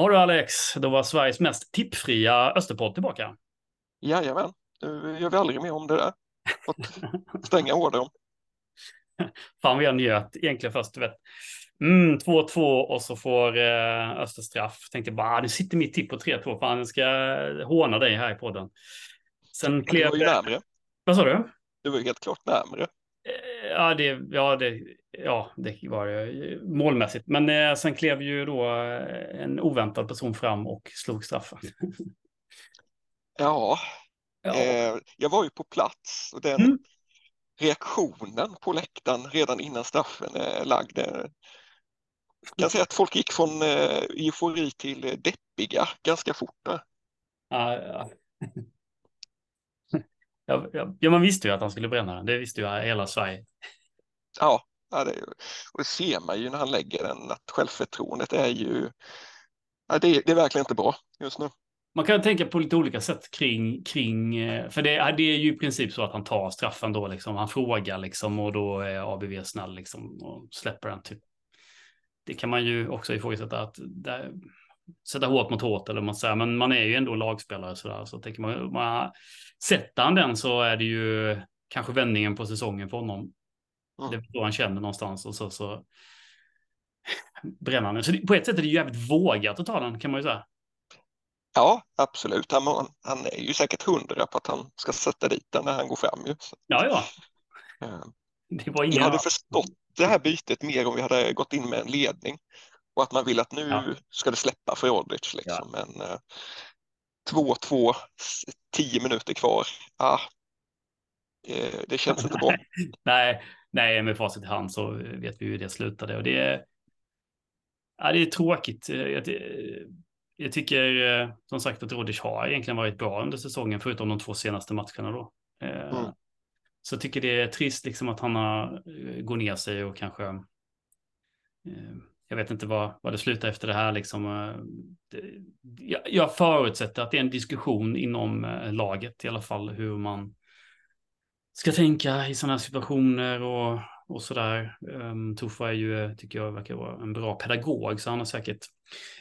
Ja du Alex, då var Sveriges mest tippfria Österpodd tillbaka. Jajamän, nu gör vi aldrig mer om det där. Fått stänga order om. Fan vad jag njöt egentligen först, vet. Mm, 2-2 och så får eh, Öster straff. Tänkte bara, ah, nu sitter mitt tipp på 3-2. Fan, jag ska håna dig här i podden. Sen klev... Du var ju närmre. Vad sa du? Du var ju helt klart närmre. Eh, ja, det, ja, det, ja, det var det målmässigt. Men eh, sen klev ju då eh, en oväntad person fram och slog straffen. ja, ja. Eh, jag var ju på plats och den mm. reaktionen på läktaren redan innan straffen är lagd. Jag kan säga att folk gick från eh, eufori till deppiga ganska fort där. Ja, ja. Ja, ja, ja, man visste ju att han skulle bränna den. Det visste ju hela Sverige. Ja, ja det, och det ser man ju när han lägger den att självförtroendet är ju. Ja, det, det är verkligen inte bra just nu. Man kan tänka på lite olika sätt kring, kring eh, för det, det är ju i princip så att han tar straffen då liksom. Han frågar liksom och då är ABV snäll liksom och släpper den typ. Det kan man ju också ifrågasätta att där, sätta hårt mot hårt eller man säger, men man är ju ändå lagspelare så där så tänker man, man sätter han den så är det ju kanske vändningen på säsongen för honom. Mm. Det är då han känner någonstans och så, så bränner han den. Så det, på ett sätt är det ju jävligt vågat att ta den kan man ju säga. Ja, absolut. Han, han är ju säkert hundra på att han ska sätta dit den när han går fram. Ju. Ja, ja. Det var inga... Jag hade förstått det här bytet mer om vi hade gått in med en ledning och att man vill att nu ja. ska det släppa för Rodric. Liksom. Ja. Men 2-2, eh, 10 minuter kvar. Ah, eh, det känns inte bra. nej, nej, med facit i hand så vet vi hur det slutade och det är, ja, det är tråkigt. Jag, jag tycker eh, som sagt att Rodic har egentligen varit bra under säsongen, förutom de två senaste matcherna då. Eh, mm. Så jag tycker det är trist liksom att han har går ner sig och kanske jag vet inte vad, vad det slutar efter det här. Liksom, jag, jag förutsätter att det är en diskussion inom laget i alla fall hur man ska tänka i sådana här situationer och, och sådär. Um, Tuffa är ju, tycker jag, verkar vara en bra pedagog, så han har säkert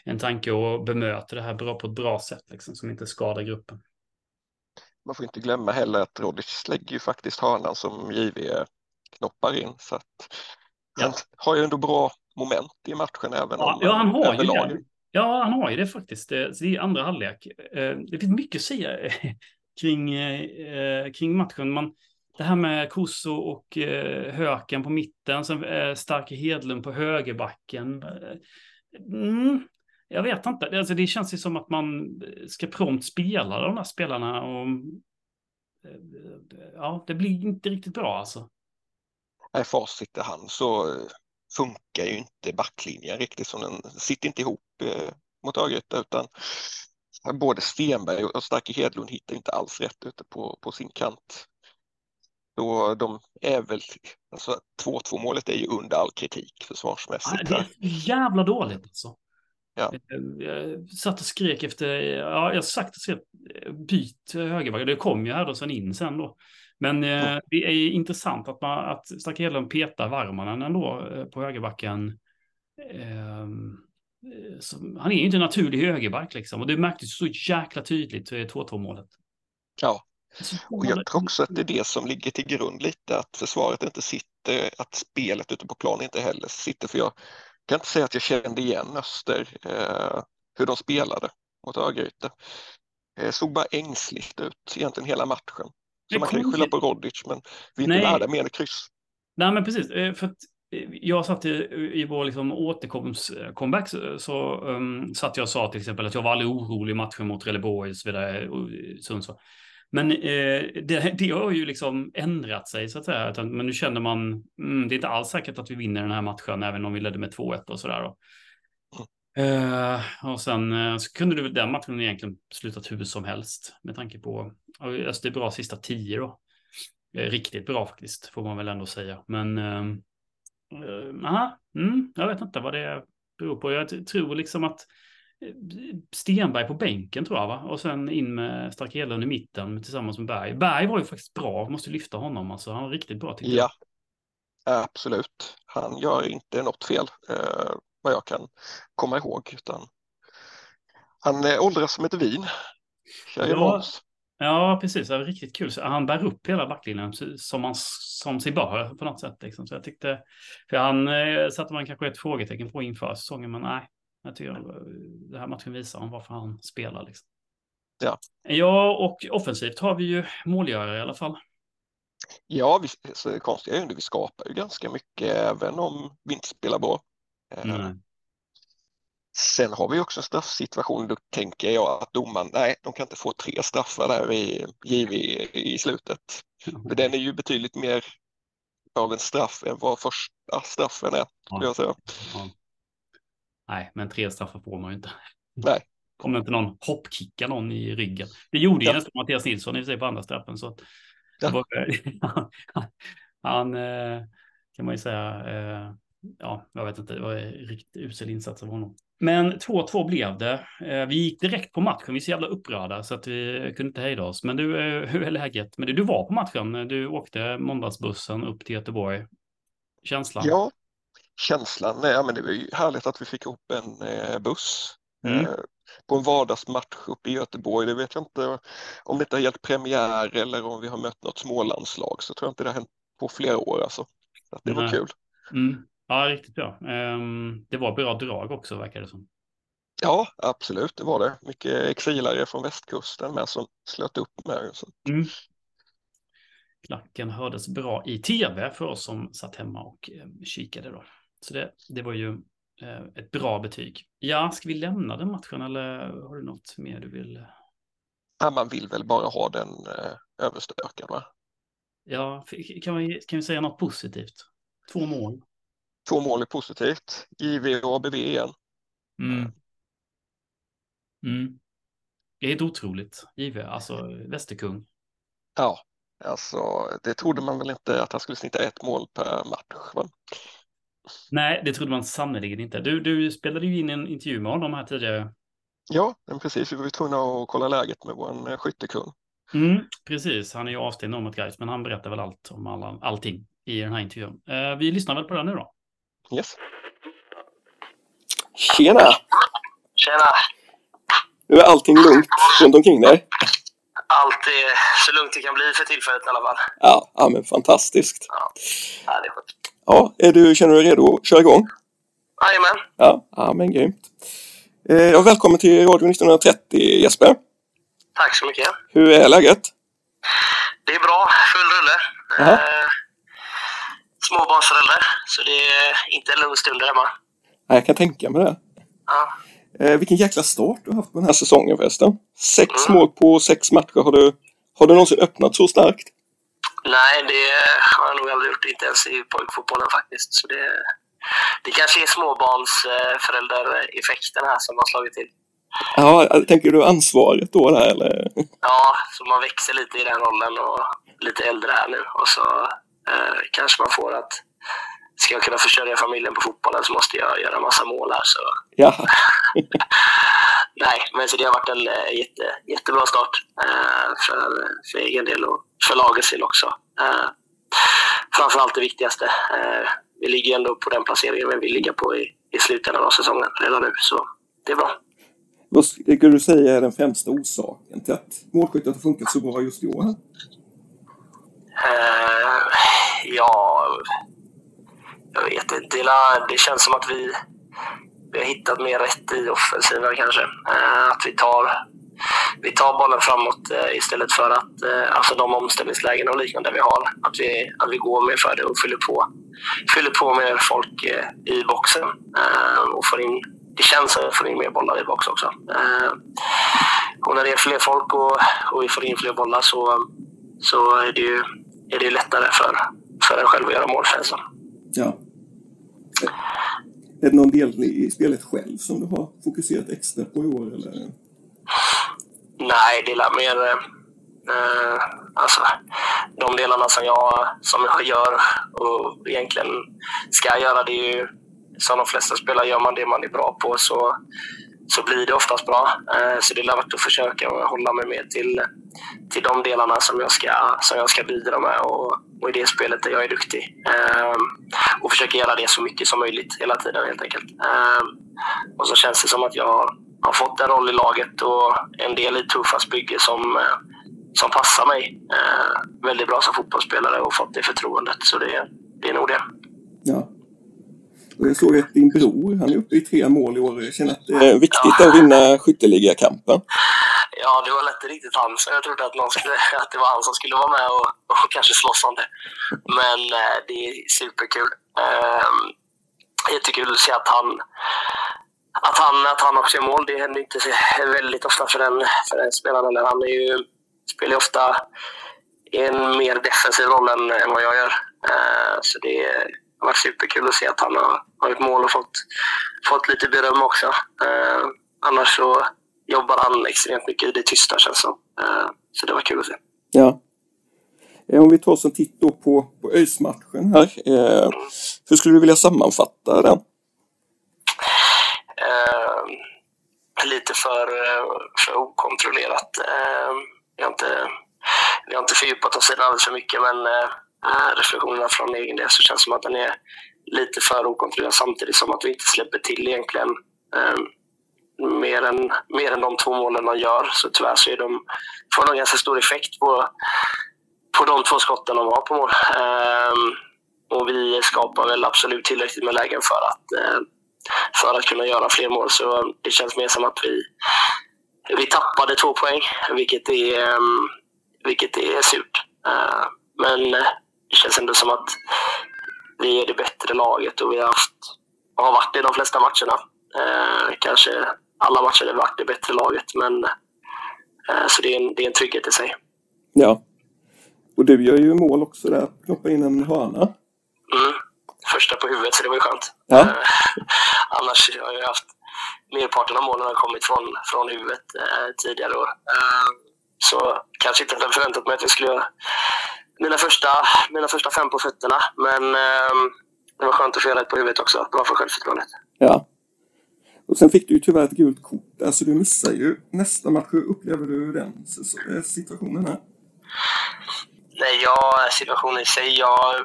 en tanke och bemöter det här bra på ett bra sätt, liksom, som inte skadar gruppen. Man får inte glömma heller att Rodic lägger ju faktiskt hörnan som JV knoppar in, så att ja. han har ju ändå bra moment i matchen även ja, om ja, han har ju det. Ja, han har ju det faktiskt. Det, det är andra halvlek. Eh, det finns mycket att säga kring, eh, kring matchen. Man, det här med Koso och eh, Höken på mitten, sen Starke Hedlund på högerbacken. Mm, jag vet inte, alltså, det känns ju som att man ska prompt spela de här spelarna. Och, ja, det blir inte riktigt bra alltså. Nej, facit i hand så funkar ju inte backlinjen riktigt som den sitter inte ihop eh, mot Örgryte utan både Stenberg och Starke Hedlund hittar inte alls rätt ute på, på sin kant. Då de är väl, alltså 2-2 målet är ju under all kritik försvarsmässigt. Ja, det är jävla dåligt alltså. Ja. Jag satt och skrek efter, ja jag sagt att byt högerback, det kom ju här då sen in sen då. Men eh, det är intressant att, man, att Stark Hedlund petar Varmanen ändå eh, på högerbacken. Ehm, eh, som, han är ju inte en naturlig högerback liksom och det märktes så jäkla tydligt i 2-2 målet. Ja, och jag tror också att det är det som ligger till grund lite att försvaret inte sitter, att spelet ute på plan inte heller sitter. För jag kan inte säga att jag kände igen Öster, eh, hur de spelade mot Örgryte. Det såg bara ängsligt ut egentligen hela matchen. Så man kan ju skylla på Rodic, men vi är inte värda mer än kryss. Nej, men precis. Eh, för att eh, jag satt i, i vår liksom återkomst-comeback så, så um, satt jag och sa till exempel att jag var aldrig orolig i matchen mot Trelleborg och så vidare, och Sundsvall. Men eh, det, det har ju liksom ändrat sig så att säga. Men nu känner man, mm, det är inte alls säkert att vi vinner den här matchen, även om vi ledde med 2-1 och sådär. Uh, och sen uh, så kunde du den matchen egentligen slutat hur som helst med tanke på Öster bra sista tio då. Uh, riktigt bra faktiskt får man väl ändå säga. Men uh, aha, mm, jag vet inte vad det beror på. Jag tror liksom att Stenberg på bänken tror jag va? Och sen in med Stark i mitten tillsammans med Berg. Berg var ju faktiskt bra, måste lyfta honom alltså. Han var riktigt bra tycker ja. jag. Absolut. Han gör inte något fel vad jag kan komma ihåg. Utan Han eh, åldras som ett vin. Ja, ja, precis. Det var riktigt kul. Så han bär upp hela backlinjen som, man, som sig bör på något sätt. Liksom. Så jag tyckte, för han eh, satte man kanske ett frågetecken på inför säsongen, men nej, jag tycker det här matchen visar om varför han spelar. Liksom. Ja. ja, och offensivt har vi ju målgörare i alla fall. Ja, vi, så det konstiga är ju att vi skapar ju ganska mycket även om vi inte spelar bra. Mm. Sen har vi också en straffsituation, då tänker jag att domaren, nej, de kan inte få tre straffar där i JV i slutet. Mm. För den är ju betydligt mer av en straff än vad första straffen är, skulle jag säga. Ja. Nej, men tre straffar får man ju inte. Nej. Kommer inte någon hoppkicka någon i ryggen. Det gjorde ju nästan Mattias Nilsson i sig på andra straffen. Så ja. var, han eh, kan man ju säga, eh, ja, jag vet inte, det var en riktigt usel insats av honom. Men 2-2 blev det. Eh, vi gick direkt på matchen, vi är så jävla upprörda så att vi kunde inte hejda oss. Men du, hur är läget? Men du var på matchen, du åkte måndagsbussen upp till Göteborg. Känslan? Ja, känslan, ja men det var ju härligt att vi fick ihop en buss. Mm. På en vardagsmatch uppe i Göteborg, det vet jag inte om det inte har gällt premiär eller om vi har mött något smålandslag så tror jag inte det har hänt på flera år alltså. Så det var Nej. kul. Mm. Ja, riktigt bra. Um, det var bra drag också verkar det som. Ja, absolut, det var det. Mycket exilare från västkusten med som slöt upp med. Så. Mm. Klacken hördes bra i tv för oss som satt hemma och eh, kikade då. Så det, det var ju eh, ett bra betyg. Ja, ska vi lämna den matchen eller har du något mer du vill? Ja, man vill väl bara ha den eh, överstökad va? Ja, kan vi, kan vi säga något positivt? Två mål. Två mål är positivt. JV och ABV igen. Mm. Mm. Det är helt otroligt. JV, alltså Västerkung. Ja, alltså det trodde man väl inte att han skulle snitta ett mål per match. Va? Nej, det trodde man sannerligen inte. Du, du spelade ju in en intervju med honom här tidigare. Ja, men precis. Vi var tvungna att kolla läget med vår skyttekung. Mm, precis, han är ju avstängd om ett guys, men han berättar väl allt om alla, allting i den här intervjun. Eh, vi lyssnar väl på den nu då. Yes. Tjena! Tjena! Nu är allting lugnt runt omkring dig? Allt är så lugnt det kan bli för tillfället i alla fall. Ja, ja men fantastiskt. Ja, ja det är skönt. Ja, är du, känner du dig redo att köra igång? Jajamän. Ja, ja men grymt. Eh, välkommen till Radio 1930 Jesper. Tack så mycket. Hur är läget? Det är bra, full rulle. Småbarnsförälder, så det är inte en lugn stund hemma. Ja, jag kan tänka mig det. Ja. Eh, vilken jäkla start du har haft på den här säsongen förresten. Sex mm. mål på sex matcher. Har du, har du någonsin öppnat så starkt? Nej, det har jag nog aldrig gjort. Inte ens i pojkfotbollen faktiskt. Så det, det kanske är småbarnsföräldereffekten här som har slagit till. Ja, tänker du ansvaret då där, eller? Ja, så man växer lite i den rollen och lite äldre här nu. Och så eh, kanske man får att ska jag kunna försörja familjen på fotbollen så måste jag göra massa mål här. Så. Ja. Nej, men så det har varit en eh, jätte, jättebra start eh, för, för egen del och för lagets del också. Eh, framförallt det viktigaste. Eh, vi ligger ändå på den placeringen vi vill ligga på i, i slutändan av säsongen redan nu, så det är bra. Vad skulle du säga är den främsta orsaken till att målskyttet har funkat så bra just i år? Uh, ja, jag vet inte. Det känns som att vi, vi har hittat mer rätt i offensiven kanske. Uh, att vi tar, vi tar bollen framåt uh, istället för att, alltså de omställningslägen och liknande vi har, att vi, att vi går mer för det och fyller på, fyller på med folk i boxen och får in det känns som att vi får in mer bollar i box också. Och när det är fler folk och, och vi får in fler bollar så, så är det ju är det lättare för, för en själv att göra mål, känns Ja. Är det någon del i spelet själv som du har fokuserat extra på i år? Eller? Nej, det är mer... Eh, alltså, de delarna som jag, som jag gör och egentligen ska göra, det är ju som de flesta spelare, gör man det man är bra på så, så blir det oftast bra. Eh, så det är varit att försöka hålla mig med till, till de delarna som jag ska, som jag ska bidra med och, och i det spelet där jag är duktig. Ehm, och försöka göra det så mycket som möjligt hela tiden helt enkelt. Ehm, och så känns det som att jag, har fått en roll i laget och en del i Tuffas bygge som, eh, som passar mig eh, väldigt bra som fotbollsspelare och fått det förtroendet. Så det, det är nog det. Och jag såg att din bror, han är uppe i tre mål i år. Jag känner att det är viktigt ja. att vinna skytteligakampen. Ja, det var inte riktigt han. Så jag trodde att, någon skulle, att det var han som skulle vara med och, och kanske slåss om det. Men eh, det är superkul. Eh, jättekul att se att han, att han, att han också gör mål. Det händer inte väldigt ofta för den, för den spelaren. Han är ju, spelar ju ofta i en mer defensiv roll än, än vad jag gör. Eh, så det har varit superkul att se att han har, har gjort mål och fått, fått lite beröm också. Eh, annars så jobbar han extremt mycket i det tysta känns som. Eh, så det var kul att se. Ja. Eh, om vi tar oss en titt då på, på ÖIS-matchen här. Eh, hur skulle du vilja sammanfatta den? Eh, lite för, för okontrollerat. Eh, vi, har inte, vi har inte fördjupat oss i den alldeles för mycket men Eh, reflektionerna från egen del så känns det som att den är lite för okontrollerad samtidigt som att vi inte släpper till egentligen eh, mer än, mer än de två målen man gör. Så tyvärr så är de, får de ganska stor effekt på, på de två skotten de har på mål. Um, och vi skapar väl absolut tillräckligt med lägen för att, eh, för att kunna göra fler mål. Så det känns mer som att vi, vi tappade två poäng, vilket är, ehm, vilket är surt. Eh, men det känns ändå som att vi är det bättre laget och vi har, haft, har varit det de flesta matcherna. Uh, kanske alla matcher har varit det bättre laget. Men, eh, så det är, en, det är en trygghet i sig. Ja. Och du gör ju mål också där. Knoppar in en hörna. Mm. Första på huvudet, så det var ju skönt. Ja. Eh, annars har jag haft merparten av målen har kommit från, från huvudet eh, tidigare år. Eh, så kanske inte hade förväntat mig att jag skulle göra mina första, mina första fem på fötterna. Men eh, det var skönt att få göra ett på huvudet också. Bra för självförtroendet. Ja. Och sen fick du ju tyvärr ett gult kort Alltså du missar ju nästa match. Hur upplever du den eh, situationen här? Nej, ja, situationen i sig. Jag,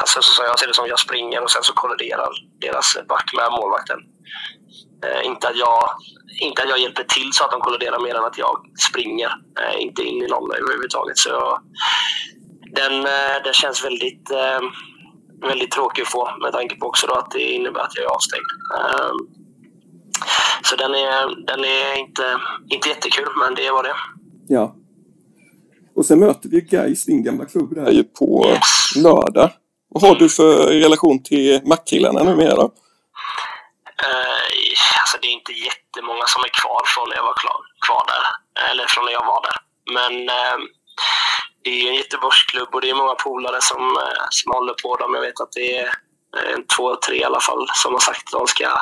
alltså, så, jag ser det som jag springer och sen så kolliderar deras back med målvakten. Eh, inte, att jag, inte att jag hjälper till så att de kolliderar mer än att jag springer. Eh, inte in i någon överhuvudtaget. Så jag, den, eh, den känns väldigt eh, väldigt tråkig att få med tanke på också att det innebär att jag är avstängd. Så den är, den är inte, inte jättekul, men det vad det. Ja. Och sen möter vi Gais, din gamla klubb, där ju på yes. lördag. Vad har du för relation till Mackkillarna numera? Uh, alltså det är inte jättemånga som är kvar från när jag var klar, kvar där. Eller från när jag var där. Men eh, det är en Göteborgsklubb och det är många polare som, eh, som håller på dem. Jag vet att det är eh, två, tre i alla fall som har sagt att de ska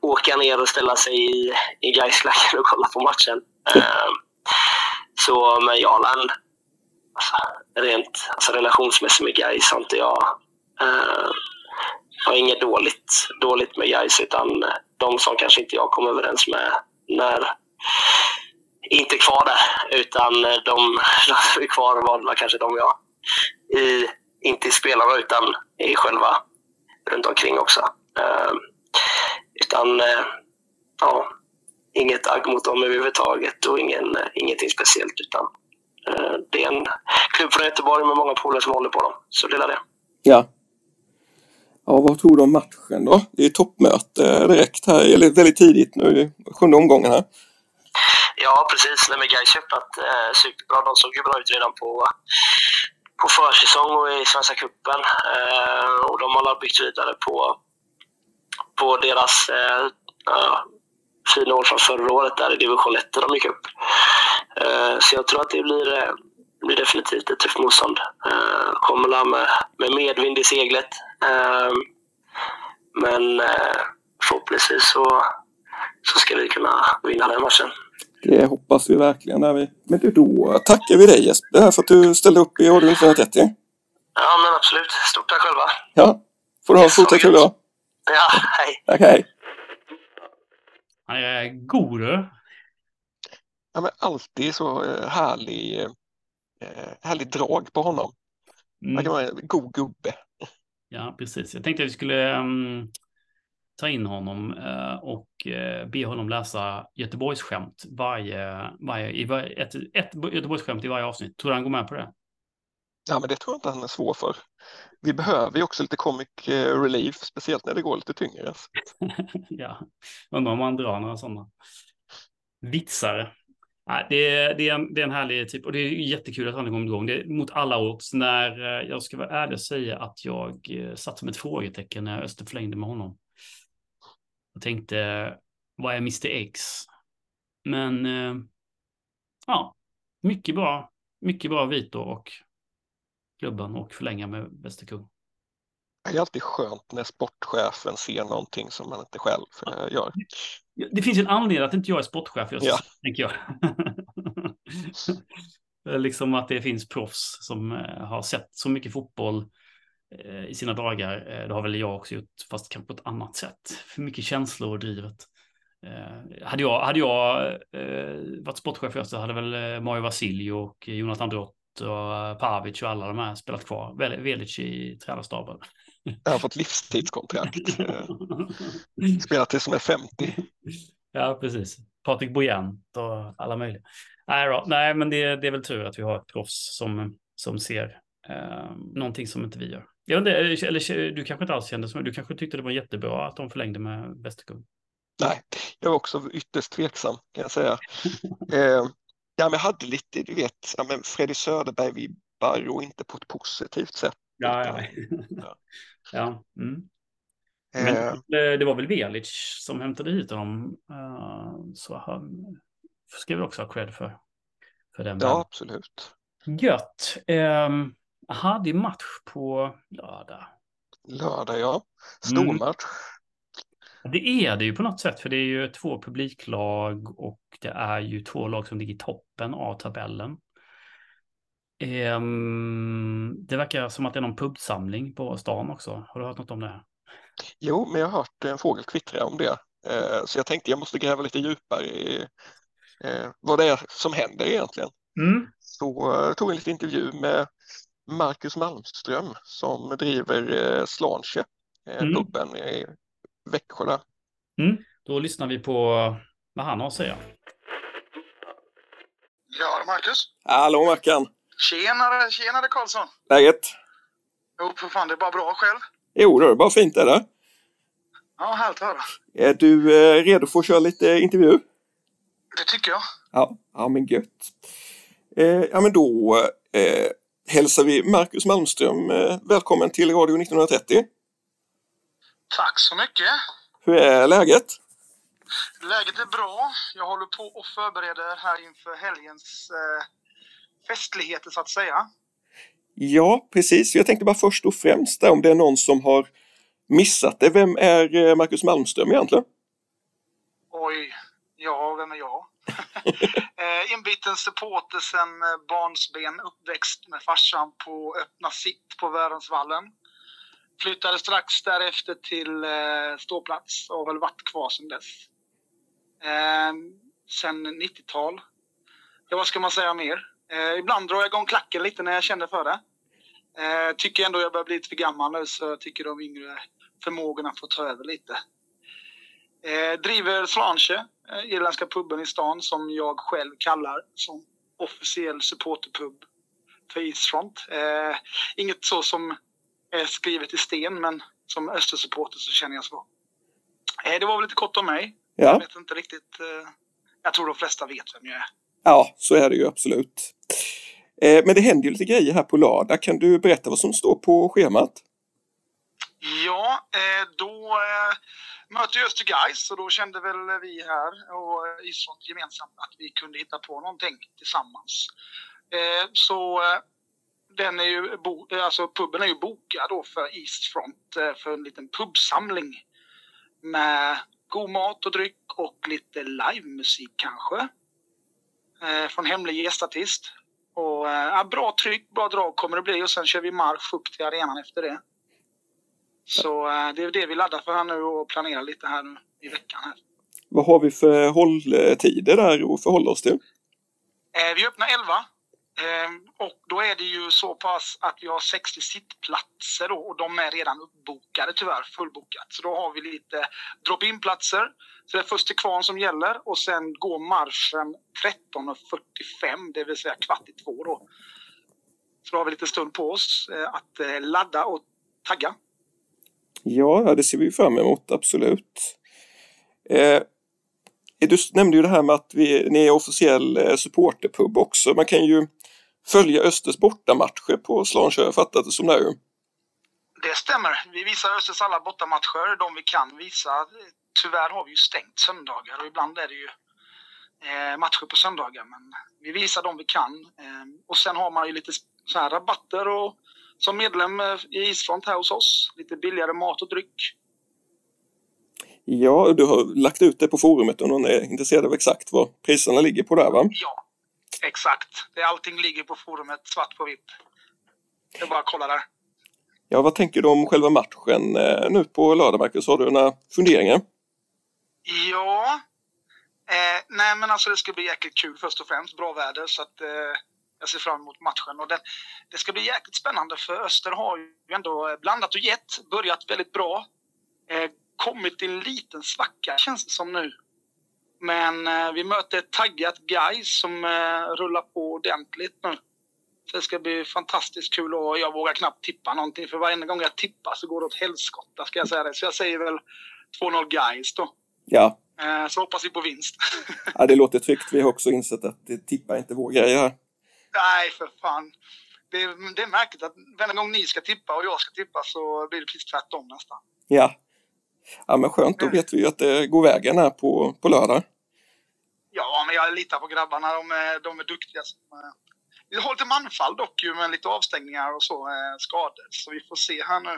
åka ner och ställa sig i, i Gaislacken och kolla på matchen. Eh, Så med Jarland, alltså, rent alltså, relationsmässigt med Gais har inte jag eh, har inget dåligt, dåligt med Gais utan de som kanske inte jag kom överens med när inte kvar där, utan de som är kvar var kanske de jag i, inte i spelarna utan i själva runt omkring också. Uh, utan uh, ja, inget agg mot dem överhuvudtaget och ingen, eh, ingenting speciellt utan eh, det är en klubb från Göteborg med många polare som håller på dem. Så det är det. Ja. Ja, vad tror du om matchen då? Det är toppmöte direkt här, eller väldigt tidigt nu, sjunde omgången här. Ja, precis. Nej, men Gais har öppnat eh, superbra. De såg ju bra ut redan på, på försäsong och i Svenska cupen. Eh, och de har byggt vidare på, på deras eh, fina år från förra året där i division 1 där de gick upp. Eh, så jag tror att det blir, eh, blir definitivt ett tufft motstånd. Eh, kommer med, med medvind i seglet. Eh, men eh, förhoppningsvis så, så ska vi kunna vinna den matchen. Det hoppas vi verkligen. Där vi... Men då tackar vi dig Jesper för att du ställde upp i Radio 1930. Ja, men absolut. Stort tack själva. Ja, får du ha en fortsatt kul dag. Ja, hej. Tack, hej. Han är god du. Ja, men alltid så eh, härlig, eh, härlig drag på honom. Mm. Han kan vara en god gubbe. Ja, precis. Jag tänkte att vi skulle um, ta in honom eh, och eh, be honom läsa Göteborgsskämt varje, varje, i varje, ett, ett Göteborgsskämt i varje avsnitt. Tror du han går med på det? Ja, men det tror jag inte han är svår för. Vi behöver ju också lite comic eh, relief, speciellt när det går lite tyngre. ja, undrar om han drar några sådana vitsar. Nej, det, är, det, är en, det är en härlig typ och det är jättekul att han har kommit igång. Det är mot alla odds när eh, jag ska vara ärlig och säga att jag eh, satt som ett frågetecken när Öster förlängde med honom. Jag tänkte, vad är Mr X? Men eh, ja, mycket bra. Mycket bra Vito och klubban och förlänga med bästa kung. Det är alltid skönt när sportchefen ser någonting som man inte själv eh, gör. Det finns en anledning att inte jag är sportchef just, ja. tänker jag. liksom att det finns proffs som eh, har sett så mycket fotboll Eh, i sina dagar. Eh, det har väl jag också gjort, fast kanske på ett annat sätt. För mycket känslor och drivet. Eh, hade jag, hade jag varit sportchef så hade väl Mario Vasilj och Jonathan Drott och Pavic och alla de här spelat kvar. Velic i tränarstaben. Jag har fått livstidskontrakt. Spelat tills som är 50. Ja, precis. Patrik Bojent och alla möjliga. Nej, då. Nej men det, det är väl tur att vi har ett proffs som, som ser eh, någonting som inte vi gör. Jag vet inte, eller du kanske inte alls kände som du kanske tyckte det var jättebra att de förlängde med Västerkung? Nej, jag var också ytterst tveksam kan jag säga. eh, ja, men jag hade lite, du vet, ja, men Freddy Söderberg-vibbar och inte på ett positivt sätt. Ja, ja. ja. Mm. Men eh. det var väl Velic som hämtade hit honom. Uh, så han ska vi också ha cred för. för den ja, absolut. Gött. Um, hade match på lördag. Lördag, ja. Stor mm. Det är det ju på något sätt, för det är ju två publiklag och det är ju två lag som ligger i toppen av tabellen. Um, det verkar som att det är någon pubsamling på stan också. Har du hört något om det? Jo, men jag har hört en fågel kvittra om det. Uh, så jag tänkte jag måste gräva lite djupare i uh, vad det är som händer egentligen. Mm. Så jag uh, tog en liten intervju med Marcus Malmström som driver eh, Slanche, eh, mm. puben i Växjö. Där. Mm. Då lyssnar vi på vad han har att säga. Ja, Marcus. Hallå Mackan. Tjenare, tjenare Karlsson. Läget? Jo, för fan, det är bara bra själv. Jo, det är bara fint är det. Ja, härligt att höra. Är du eh, redo för att köra lite intervju? Det tycker jag. Ja, ja men gött. Eh, ja, men då eh, hälsar vi Marcus Malmström eh, välkommen till Radio 1930. Tack så mycket. Hur är läget? Läget är bra. Jag håller på och förbereder här inför helgens eh, festligheter så att säga. Ja, precis. Jag tänkte bara först och främst där, om det är någon som har missat det. Vem är eh, Marcus Malmström egentligen? Oj, ja, vem är jag? eh, inbiten supporter sen eh, barnsben, uppväxt med farsan på öppna sitt på Värensvallen. Flyttade strax därefter till ståplats och har väl varit kvar sedan dess. Eh, sen 90-tal. Ja, vad ska man säga mer? Eh, ibland drar jag igång klacken lite när jag känner för det. Eh, tycker ändå jag börjar bli lite för gammal nu så jag tycker de yngre förmågorna får ta över lite. Eh, driver Slanche, eh, irländska puben i stan som jag själv kallar som officiell supporterpub för Eastfront. Eh, inget så som är skrivet i sten men som Östersupporter så känner jag så. Eh, det var väl lite kort om mig. Ja. Jag vet inte riktigt. Eh, jag tror de flesta vet vem jag är. Ja, så är det ju absolut. Eh, men det händer ju lite grejer här på lördag. Kan du berätta vad som står på schemat? Ja, eh, då eh, möter ju Östergais och då kände väl vi här och Isfront gemensamt att vi kunde hitta på någonting tillsammans. Så den är ju, alltså puben är ju bokad då för Eastfront för en liten pubsamling med god mat och dryck och lite livemusik kanske. Från hemlig gästartist. Och ja, bra tryck, bra drag kommer det bli och sen kör vi marsch upp till arenan efter det. Så eh, det är det vi laddar för här nu och planerar lite här nu i veckan. Här. Vad har vi för hålltider där att förhålla oss till? Eh, vi öppnar 11 Ehm, och då är det ju så pass att vi har 60 sittplatser då, och de är redan uppbokade tyvärr, fullbokat. Så då har vi lite drop-in-platser. Så det är först till kvarn som gäller och sen går marschen 13.45, det vill säga kvart i två då. Så då har vi lite stund på oss eh, att eh, ladda och tagga. Ja, det ser vi fram emot, absolut. Eh, du nämnde ju det här med att vi, ni är officiell eh, supporterpub också. Man kan ju följa Östers bortamatcher på Slansjö, jag fattat det som det är. Det stämmer. Vi visar Östers alla bortamatcher, de vi kan visa. Tyvärr har vi ju stängt söndagar och ibland är det ju eh, matcher på söndagar. Men vi visar de vi kan. Eh, och sen har man ju lite så här rabatter och som medlem eh, i Isfront här hos oss. Lite billigare mat och dryck. Ja, du har lagt ut det på forumet om någon är intresserad av exakt vad priserna ligger på där va? Ja, exakt. Allting ligger på forumet svart på vitt. Det är bara att kolla där. Ja, vad tänker du om själva matchen eh, nu på lördag, Marcus? Har du några funderingar? Ja, eh, nej men alltså det ska bli jäkligt kul först och främst. Bra väder så att eh, jag ser fram emot matchen. Och den, det ska bli jäkligt spännande för Öster har ju ändå eh, blandat och gett. Börjat väldigt bra. Eh, kommit i en liten svacka känns det som nu. Men eh, vi möter ett taggat guys som eh, rullar på ordentligt nu. Så det ska bli fantastiskt kul och jag vågar knappt tippa någonting för varje gång jag tippar så går det åt helskotta ska jag säga det. Så jag säger väl 2-0 guys då. Ja. Eh, så hoppas vi på vinst. ja, det låter tryggt. Vi har också insett att tippa är inte vår grej här. Nej, för fan. Det är, det är märkligt att varje gång ni ska tippa och jag ska tippa så blir det precis tvärtom nästan. Ja. Ja men skönt, då vet vi ju att det går vägen här på, på lördag. Ja, men jag litar på grabbarna. De är, de är duktiga. Vi har lite manfall dock ju med lite avstängningar och så, eh, skador. Så vi får se här nu.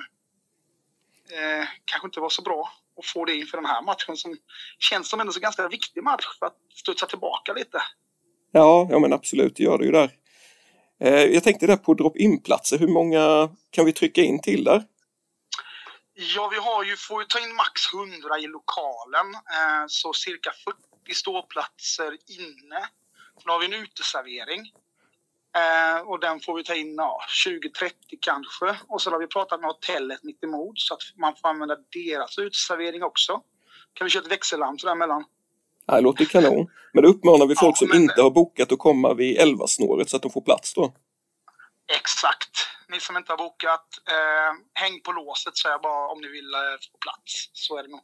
Eh, kanske inte var så bra att få det inför den här matchen som känns som en ganska viktig match för att studsa tillbaka lite. Ja, ja men absolut, det gör det ju där. Eh, jag tänkte där på drop-in-platser, hur många kan vi trycka in till där? Ja, vi har ju, får ju ta in max 100 i lokalen, eh, så cirka 40 ståplatser inne. Sen har vi en uteservering eh, och den får vi ta in ja, 20-30 kanske. Och sen har vi pratat med hotellet mitt emot så att man får använda deras uteservering också. Kan vi köra ett växellarm sådär mellan? Det låter kanon. Men då uppmanar vi folk ja, som men... inte har bokat att komma vid 11-snåret så att de får plats då. Exakt. Ni som inte har bokat, eh, häng på låset säger jag bara om ni vill eh, få plats. Så är det nog.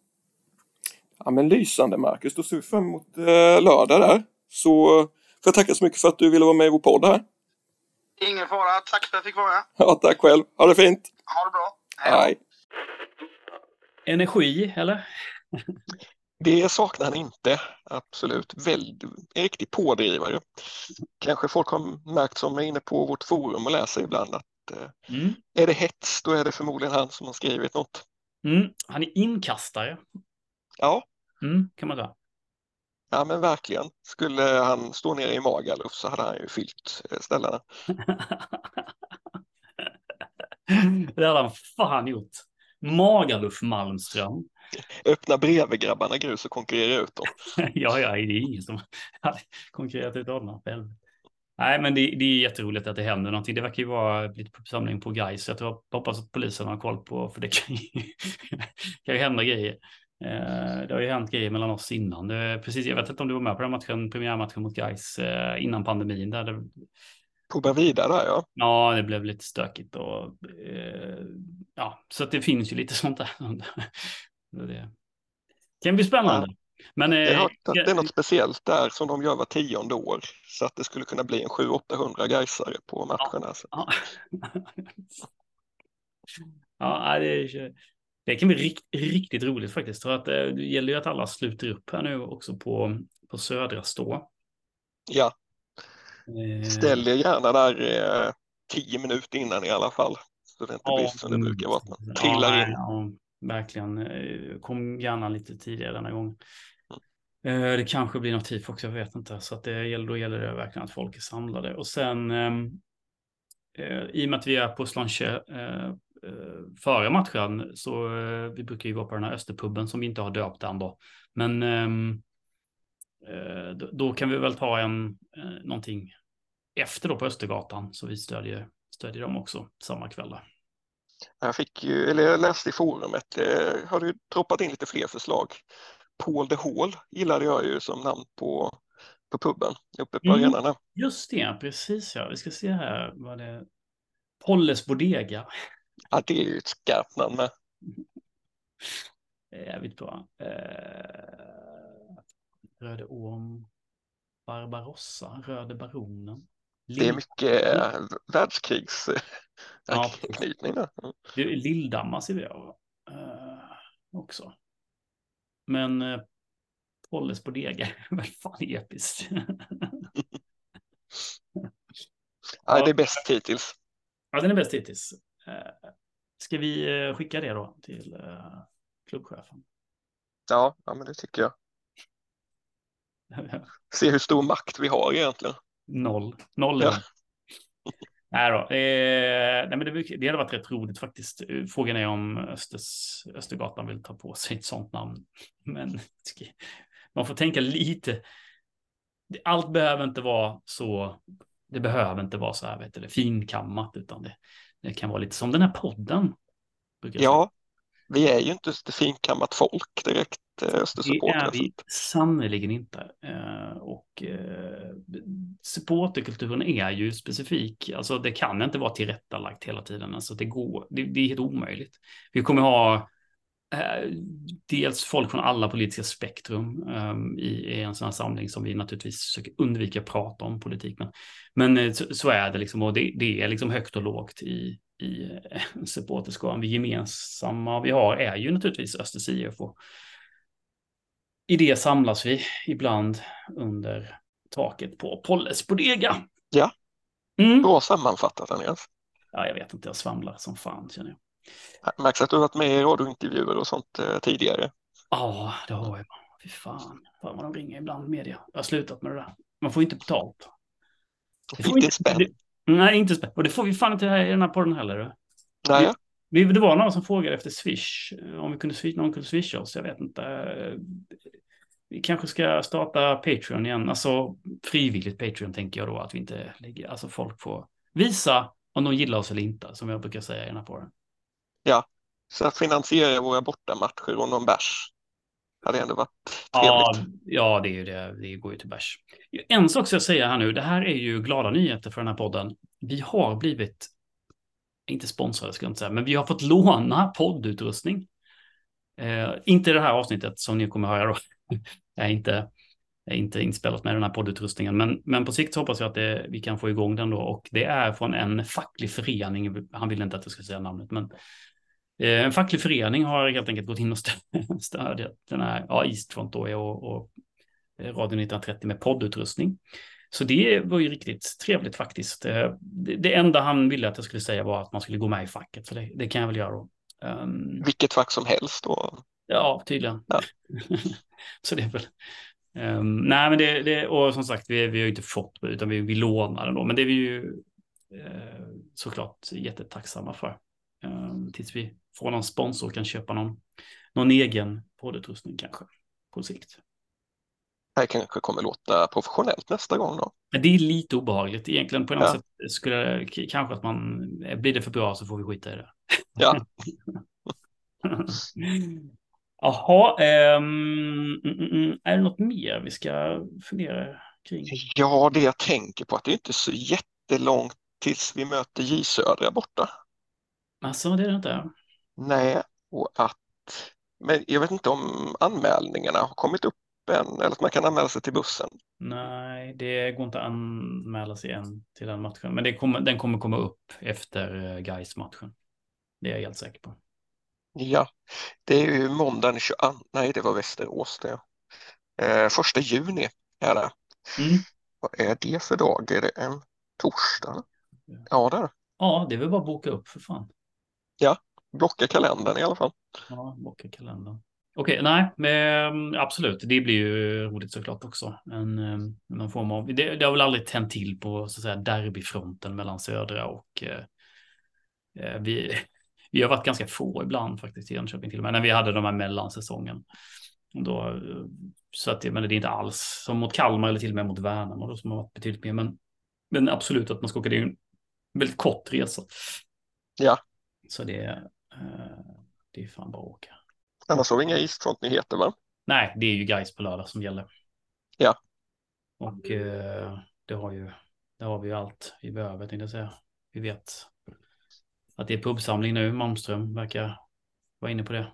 Ja men lysande Marcus, då ser vi fram emot eh, lördag där. Så får jag tacka så mycket för att du ville vara med i vår podd här. Ingen fara, tack för att jag fick vara med. Ja, tack själv. Ha det fint. Ha det bra. Hej. Hej. Energi, eller? Det saknar han inte, absolut. Väldigt, en riktig pådrivare. Kanske folk har märkt som är inne på vårt forum och läser ibland att eh, mm. är det hets, då är det förmodligen han som har skrivit något. Mm. Han är inkastare. Ja. Mm, kan man säga. Ja men verkligen. Skulle han stå nere i Magaluf så hade han ju fyllt eh, ställena. det hade han fan gjort. Magaluf Malmström. Öppna bredvid grabbarna grus och konkurrera ut dem. ja, ja, det är ingen som hade konkurrerat ut honom. Nej, men det, det, är jätteroligt att det händer någonting. Det verkar ju vara lite samling på guys. Jag tror, hoppas att polisen har koll på, för det kan ju, kan ju hända grejer. Eh, det har ju hänt grejer mellan oss innan. Det, precis, jag vet inte om du var med på den matchen, premiärmatchen mot guys eh, innan pandemin. Där det, på Bravida där ja. Ja, det blev lite stökigt och eh, ja, så att det finns ju lite sånt där. Det kan bli spännande. Ja. Men, det, har, det är något speciellt där som de gör var tionde år så att det skulle kunna bli en 700-800 gaisare på matcherna. Ja, ja. det, det kan bli rikt, riktigt roligt faktiskt. För att eh, det gäller ju att alla sluter upp här nu också på, på södra stå. Ja. Eh. Ställ er gärna där eh, tio minuter innan i alla fall. Så det inte ja, blir som det brukar vara, att man trillar ja, in. Ja, verkligen. Eh, kom gärna lite tidigare denna gång. Mm. Det kanske blir något tifo också, jag vet inte. Så att det gäller, då gäller det verkligen att folk är samlade. Och sen ehm, eh, i och med att vi är på Slanche före matchen så vi brukar ju vara på den här Österpubben som vi inte har döpt än då. Men ehm, då kan vi väl ta en någonting efter då på Östergatan, så vi stödjer, stödjer dem också samma kväll. Jag fick ju, eller jag läste i forumet, eh, har du droppat in lite fler förslag. Paul de Hall gillade jag ju som namn på, på puben uppe på mm, arenan. Just det, precis ja. Vi ska se här vad det Polles Bodega. Ja, det är ju ett skarpt namn med. Jävligt bra. Eh, Röde Orm, Barbarossa, Röde Baronen. Det är mycket äh, världskrigsanknytning. Ja, mm. Lilldammar ser vi uh, också. Men uh, Polles Bodega är väl fan episkt. ja, det är bäst hittills. Ja, den är bäst hittills. Uh, ska vi uh, skicka det då till uh, klubbchefen? Ja, ja, men det tycker jag. Se hur stor makt vi har egentligen. Noll. Noll. Ja. Nej då. Eh, nej, men det, det hade varit rätt roligt faktiskt. Frågan är om Östers, Östergatan vill ta på sig ett sånt namn. Men man får tänka lite. Allt behöver inte vara så. Det behöver inte vara så här vet du, finkammat, utan det, det kan vara lite som den här podden. Ja, vi är ju inte ett finkammat folk direkt. Östersupportrar. Det är vi sannerligen inte. Eh, och eh, supporterkulturen är ju specifik. Alltså det kan inte vara tillrättalagt hela tiden. Alltså det går, det, det är helt omöjligt. Vi kommer ha eh, dels folk från alla politiska spektrum um, i, i, en sån här samling som vi naturligtvis försöker undvika att prata om politik. Men, men så, så, är det liksom och det, det, är liksom högt och lågt i, i supporterskaran. Vi gemensamma vi har är ju naturligtvis Östers IF och i det samlas vi ibland under taket på Polles Bodega. Ja, mm. bra sammanfattat Andreas. Ja, jag vet inte, jag svamlar som fan känner jag. Det märks att du har varit med i radiointervjuer och sånt eh, tidigare. Ja, det har jag. Fy fan, fan vad de ringer ibland media. Jag har slutat med det där. Man får inte betalt. Det får inte spänn. Nej, inte spänn. Och det får vi fan inte här i den här podden heller. Nej. Vi, det var någon som frågade efter Swish, om vi kunde, någon kunde swisha oss, jag vet inte vi kanske ska starta Patreon igen, alltså frivilligt Patreon tänker jag då att vi inte lägger, alltså folk får visa om de gillar oss eller inte, som jag brukar säga i den här podden. Ja, så att finansiera våra bortamatcher och någon bärs hade ändå varit trevligt. Ja, ja, det är ju det. Det går ju till bärs. En sak ska jag säga här nu. Det här är ju glada nyheter för den här podden. Vi har blivit, inte sponsrade ska jag inte säga, men vi har fått låna poddutrustning. Eh, inte det här avsnittet som ni kommer höra då, är inte, är inte inspelat med den här poddutrustningen. Men, men på sikt hoppas jag att det, vi kan få igång den då. Och det är från en facklig förening. Han ville inte att jag skulle säga namnet, men en facklig förening har helt enkelt gått in och stödjat den här ja, Eastfront då och, och Radio 1930 med poddutrustning. Så det var ju riktigt trevligt faktiskt. Eh, det enda han ville att jag skulle säga var att man skulle gå med i facket, så det, det kan jag väl göra då. Um, Vilket fack som helst då? Ja, tydligen. Ja. så det är väl... Um, nej, men det, det, och som sagt, vi, vi har ju inte fått utan vi, vi lånar den då, men det är vi ju uh, såklart jättetacksamma för. Um, tills vi får någon sponsor och kan köpa någon, någon egen poddutrustning kanske på sikt. Det här kanske kommer låta professionellt nästa gång då. Men det är lite obehagligt egentligen på något ja. sätt. Skulle kanske att man blir det för bra så får vi skita i det. Ja. Jaha, um, är det något mer vi ska fundera kring? Ja, det jag tänker på att det är inte så jättelångt tills vi möter J Södra borta. Alltså, det är det inte? Nej, och att men jag vet inte om anmälningarna har kommit upp än eller att man kan anmäla sig till bussen. Nej, det går inte att anmäla sig än till den matchen, men kommer, den kommer komma upp efter eh, Gais matchen. Det är jag helt säker på. Ja, det är ju måndagen 22, nej det var Västerås det. Eh, första juni är det. Mm. Vad är det för dag? Är det en torsdag? Ja, det är det. Ja, det är väl bara att boka upp för fan. Ja, blocka kalendern i alla fall. Ja, blocka kalendern. Okej, okay, nej, men absolut, det blir ju roligt såklart också. En, en form av, det, det har väl aldrig tänt till på så att säga derbyfronten mellan södra och eh, eh vi, vi har varit ganska få ibland faktiskt i Jönköping till och med när vi hade de här mellansäsongen. Då, så att men det är inte alls som mot Kalmar eller till och med mot Värnamo då som har varit betydligt mer. Men Men absolut att man ska åka, det är en väldigt kort resa. Ja. Så det, eh, det är fan bara att åka. Annars har vi inga isfrontnyheter va? Nej, det är ju guys på lördag som gäller. Ja. Och eh, det har ju, det har vi ju allt vi behöver, tänkte jag säga. Vi vet att det är pubsamling nu. Malmström verkar vara inne på det.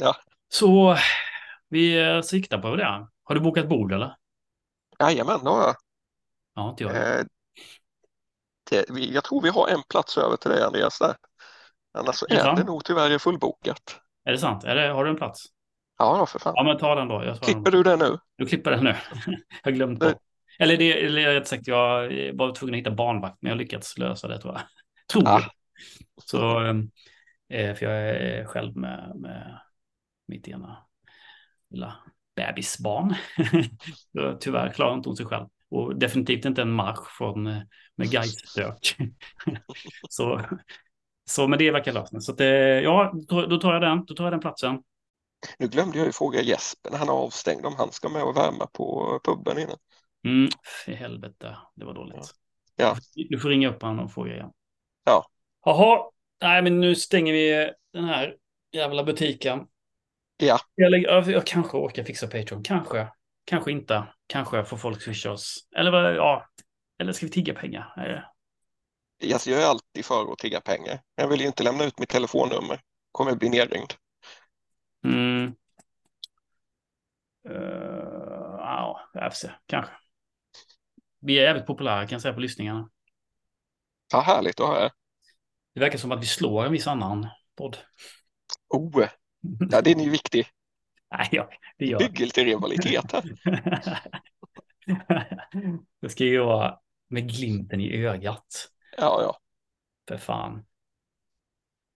Ja. Så vi eh, siktar på det. Har du bokat bord eller? Jajamän, det har jag. Ja, inte jag. Eh, det, vi, jag tror vi har en plats över till dig Andreas där. Annars Är det är det nog tyvärr fullbokat. Är det sant? Är det, har du en plats? Ja, då för fan. Ja, men ta den då. Jag Klipper den. du det nu? Du klipper den nu. jag glömde bort. Eller det, eller rätt sagt, jag var tvungen att hitta barnvakt, men jag lyckats lösa det tror jag. Tror Ah. Så, eh, för jag är själv med, med mitt ena lilla bebisbarn. Tyvärr klarar inte hon sig själv. Och definitivt inte en marsch från eh, med Gais-stök. så, så men det verkar lösa Så att, eh, ja, då, tar jag den. Då tar jag den platsen. Nu glömde jag ju fråga Jesper när han är avstängd om han ska med och värma på puben innan. Mm, för helvete, det var dåligt. Ja. Du får ringa upp honom och fråga igen. Ja. Jaha, nej men nu stänger vi den här jävla butiken. Ja. Jag, lägger, jag, jag kanske orkar fixa Patreon, kanske. Kanske inte. Kanske får folk swisha oss. Eller ja. Eller ska vi tigga pengar? Alltså, jag är alltid för att tigga pengar. Jag vill ju inte lämna ut mitt telefonnummer. Kommer bli nedringd. Mm. Uh, ja, jag får se. Kanske. Vi är jävligt populära kan jag säga på lyssningarna. Ja, härligt att höra. Det verkar som att vi slår en viss annan podd. Oh, ja, det är ju viktigt. Nej, ja, det gör Bygger lite rivalitet här. det ska ju vara med glimten i ögat. Ja, ja. För fan.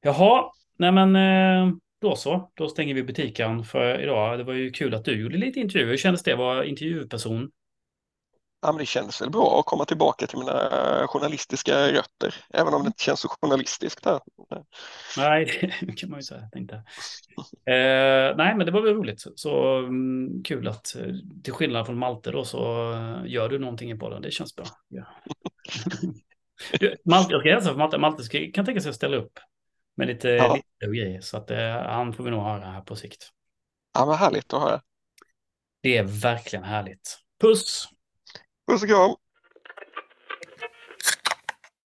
Jaha, nej men eh, då så. Då stänger vi butiken för idag. Det var ju kul att du gjorde lite intervjuer. Hur kändes det att vara intervjuperson? Ja, men det kändes väl bra att komma tillbaka till mina journalistiska rötter, även om det inte känns så journalistiskt här. Nej, det kan man ju säga. Tänkte. Eh, nej, men det var väl roligt. Så mm, kul att eh, till skillnad från Malte då så eh, gör du någonting i podden. Det känns bra. Ja. Malte, jag ska hälsa för Malte. Malte kan tänka sig att ställa upp med lite, Ja. lite grejer. Så att eh, han får vi nog höra här på sikt. Ja, men härligt att höra. Det är verkligen härligt. Puss! Puss och kram!